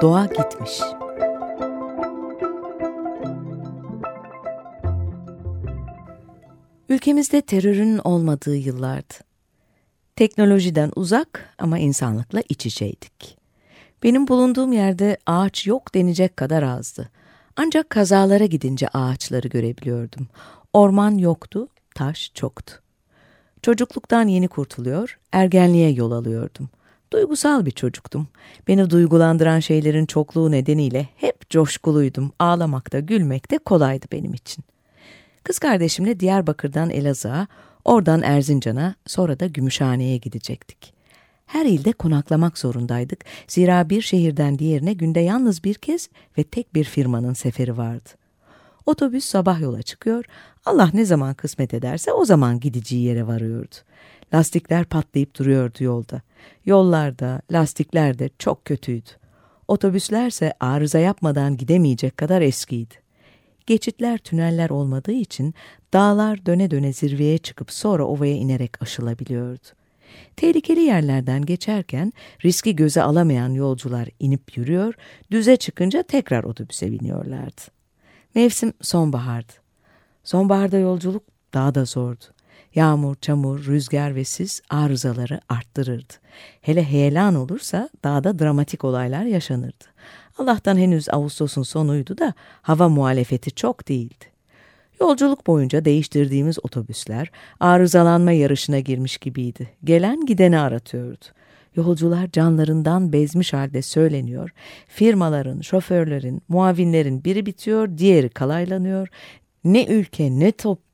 Doğa gitmiş. Ülkemizde terörün olmadığı yıllardı. Teknolojiden uzak ama insanlıkla iç içeydik. Benim bulunduğum yerde ağaç yok denecek kadar azdı. Ancak kazalara gidince ağaçları görebiliyordum. Orman yoktu, taş çoktu. Çocukluktan yeni kurtuluyor, ergenliğe yol alıyordum. Duygusal bir çocuktum. Beni duygulandıran şeylerin çokluğu nedeniyle hep coşkuluydum. Ağlamakta, gülmekte kolaydı benim için. Kız kardeşimle Diyarbakır'dan Elazığ'a, oradan Erzincan'a, sonra da Gümüşhane'ye gidecektik. Her ilde konaklamak zorundaydık. Zira bir şehirden diğerine günde yalnız bir kez ve tek bir firmanın seferi vardı. Otobüs sabah yola çıkıyor, Allah ne zaman kısmet ederse o zaman gideceği yere varıyordu. Lastikler patlayıp duruyordu yolda. Yollarda, lastikler de çok kötüydü. Otobüslerse arıza yapmadan gidemeyecek kadar eskiydi. Geçitler, tüneller olmadığı için dağlar döne döne zirveye çıkıp sonra ovaya inerek aşılabiliyordu. Tehlikeli yerlerden geçerken riski göze alamayan yolcular inip yürüyor, düze çıkınca tekrar otobüse biniyorlardı. Mevsim sonbahardı. Sonbaharda yolculuk daha da zordu. Yağmur, çamur, rüzgar ve sis arızaları arttırırdı. Hele heyelan olursa daha da dramatik olaylar yaşanırdı. Allah'tan henüz Ağustos'un sonuydu da hava muhalefeti çok değildi. Yolculuk boyunca değiştirdiğimiz otobüsler arızalanma yarışına girmiş gibiydi. Gelen gideni aratıyordu. Yolcular canlarından bezmiş halde söyleniyor. Firmaların, şoförlerin, muavinlerin biri bitiyor, diğeri kalaylanıyor. Ne ülke, ne top,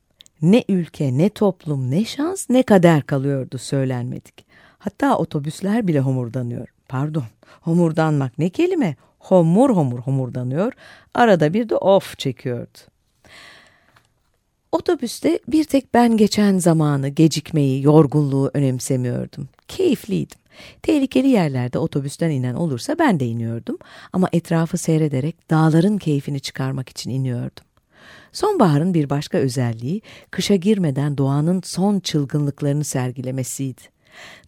ne ülke, ne toplum, ne şans, ne kader kalıyordu söylenmedik. Hatta otobüsler bile homurdanıyor. Pardon, homurdanmak ne kelime? Homur homur homurdanıyor. Arada bir de of çekiyordu. Otobüste bir tek ben geçen zamanı, gecikmeyi, yorgunluğu önemsemiyordum. Keyifliydim. Tehlikeli yerlerde otobüsten inen olursa ben de iniyordum ama etrafı seyrederek dağların keyfini çıkarmak için iniyordum. Sonbaharın bir başka özelliği kışa girmeden doğanın son çılgınlıklarını sergilemesiydi.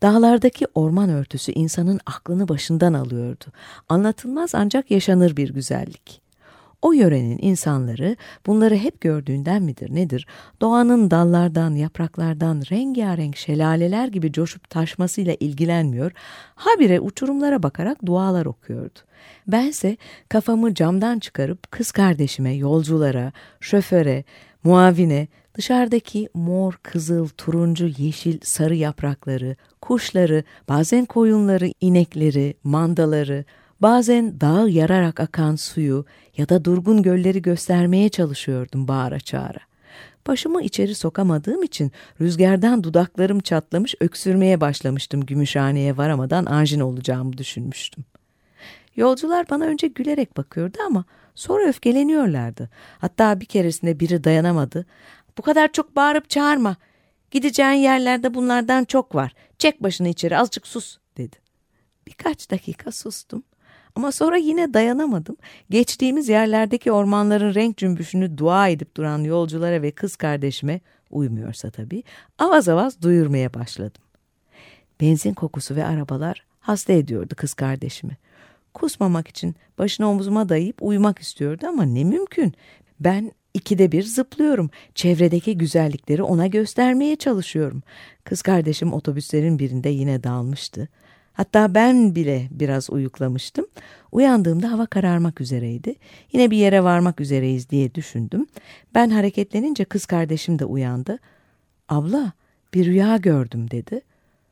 Dağlardaki orman örtüsü insanın aklını başından alıyordu. Anlatılmaz ancak yaşanır bir güzellik. O yörenin insanları bunları hep gördüğünden midir nedir? Doğanın dallardan, yapraklardan rengarenk şelaleler gibi coşup taşmasıyla ilgilenmiyor, habire uçurumlara bakarak dualar okuyordu. Bense kafamı camdan çıkarıp kız kardeşime, yolculara, şoföre, muavine, dışarıdaki mor, kızıl, turuncu, yeşil, sarı yaprakları, kuşları, bazen koyunları, inekleri, mandaları, bazen dağı yararak akan suyu ya da durgun gölleri göstermeye çalışıyordum bağıra çağıra. Başımı içeri sokamadığım için rüzgardan dudaklarım çatlamış öksürmeye başlamıştım gümüşhaneye varamadan anjin olacağımı düşünmüştüm. Yolcular bana önce gülerek bakıyordu ama sonra öfkeleniyorlardı. Hatta bir keresinde biri dayanamadı. Bu kadar çok bağırıp çağırma. Gideceğin yerlerde bunlardan çok var. Çek başını içeri azıcık sus dedi. Birkaç dakika sustum. Ama sonra yine dayanamadım. Geçtiğimiz yerlerdeki ormanların renk cümbüşünü dua edip duran yolculara ve kız kardeşime uymuyorsa tabii avaz avaz duyurmaya başladım. Benzin kokusu ve arabalar hasta ediyordu kız kardeşimi. Kusmamak için başını omzuma dayayıp uyumak istiyordu ama ne mümkün. Ben ikide bir zıplıyorum. Çevredeki güzellikleri ona göstermeye çalışıyorum. Kız kardeşim otobüslerin birinde yine dalmıştı. Hatta ben bile biraz uyuklamıştım. Uyandığımda hava kararmak üzereydi. Yine bir yere varmak üzereyiz diye düşündüm. Ben hareketlenince kız kardeşim de uyandı. Abla bir rüya gördüm dedi.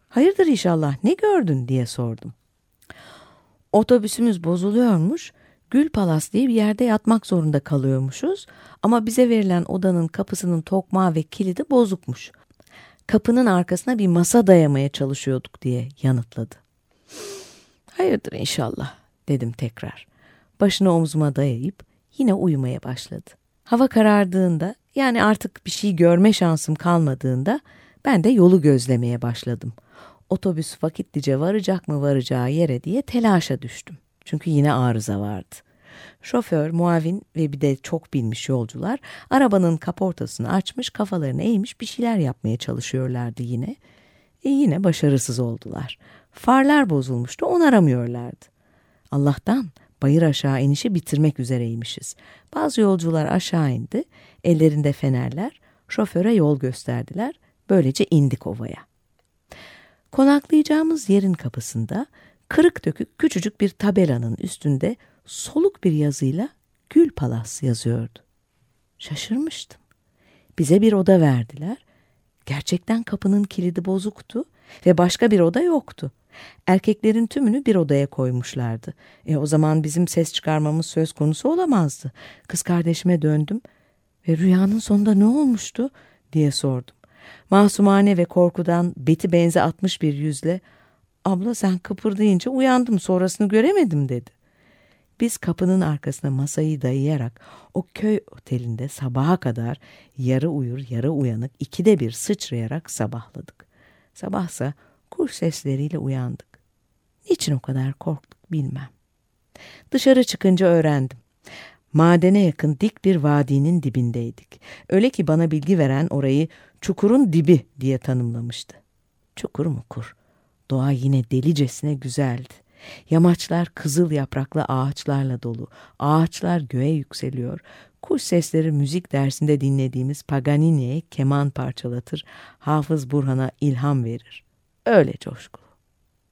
Hayırdır inşallah ne gördün diye sordum. Otobüsümüz bozuluyormuş. Gül Palas diye bir yerde yatmak zorunda kalıyormuşuz. Ama bize verilen odanın kapısının tokmağı ve kilidi bozukmuş. Kapının arkasına bir masa dayamaya çalışıyorduk diye yanıtladı. Hayırdır inşallah dedim tekrar. başını omzuma dayayıp yine uyumaya başladı. Hava karardığında yani artık bir şey görme şansım kalmadığında ben de yolu gözlemeye başladım. Otobüs vakitlice varacak mı varacağı yere diye telaşa düştüm. Çünkü yine arıza vardı. Şoför, muavin ve bir de çok bilmiş yolcular arabanın kaportasını açmış, kafalarını eğmiş bir şeyler yapmaya çalışıyorlardı yine. E yine başarısız oldular. Farlar bozulmuştu, onaramıyorlardı. Allah'tan bayır aşağı inişi bitirmek üzereymişiz. Bazı yolcular aşağı indi, ellerinde fenerler, şoföre yol gösterdiler. Böylece indik ovaya. Konaklayacağımız yerin kapısında kırık dökük küçücük bir tabelanın üstünde soluk bir yazıyla Gül Palas yazıyordu. Şaşırmıştım. Bize bir oda verdiler. Gerçekten kapının kilidi bozuktu ve başka bir oda yoktu. Erkeklerin tümünü bir odaya koymuşlardı. E o zaman bizim ses çıkarmamız söz konusu olamazdı. Kız kardeşime döndüm ve rüyanın sonunda ne olmuştu diye sordum. Masumane ve korkudan beti benze atmış bir yüzle abla sen kıpırdayınca uyandım sonrasını göremedim dedi. Biz kapının arkasına masayı dayayarak o köy otelinde sabaha kadar yarı uyur yarı uyanık ikide bir sıçrayarak sabahladık. Sabahsa kuş sesleriyle uyandık. Niçin o kadar korktuk bilmem. Dışarı çıkınca öğrendim. Madene yakın dik bir vadinin dibindeydik. Öyle ki bana bilgi veren orayı çukurun dibi diye tanımlamıştı. Çukur mukur. Doğa yine delicesine güzeldi. Yamaçlar kızıl yapraklı ağaçlarla dolu. Ağaçlar göğe yükseliyor. Kuş sesleri müzik dersinde dinlediğimiz Paganini'ye keman parçalatır. Hafız Burhan'a ilham verir. Öyle coşkulu.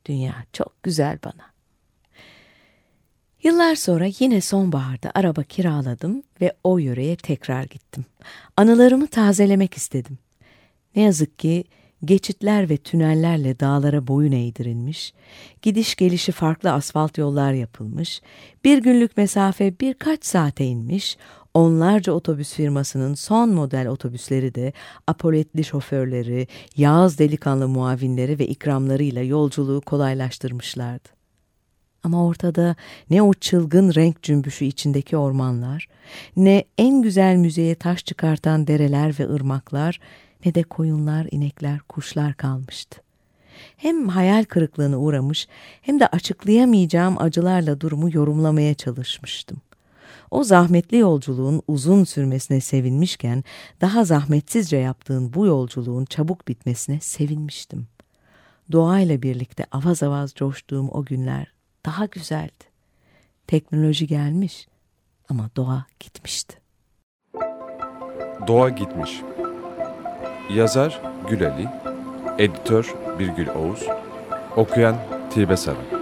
Dünya çok güzel bana. Yıllar sonra yine sonbaharda araba kiraladım ve o yöreye tekrar gittim. Anılarımı tazelemek istedim. Ne yazık ki geçitler ve tünellerle dağlara boyun eğdirilmiş, gidiş gelişi farklı asfalt yollar yapılmış, bir günlük mesafe birkaç saate inmiş, onlarca otobüs firmasının son model otobüsleri de apoletli şoförleri, yağız delikanlı muavinleri ve ikramlarıyla yolculuğu kolaylaştırmışlardı. Ama ortada ne o çılgın renk cümbüşü içindeki ormanlar, ne en güzel müzeye taş çıkartan dereler ve ırmaklar, ne de koyunlar, inekler, kuşlar kalmıştı. Hem hayal kırıklığına uğramış hem de açıklayamayacağım acılarla durumu yorumlamaya çalışmıştım. O zahmetli yolculuğun uzun sürmesine sevinmişken daha zahmetsizce yaptığın bu yolculuğun çabuk bitmesine sevinmiştim. Doğayla birlikte avaz avaz coştuğum o günler daha güzeldi. Teknoloji gelmiş ama doğa gitmişti. Doğa gitmiş. Yazar Gülali, editör Birgül Oğuz, okuyan Tilbe Saran.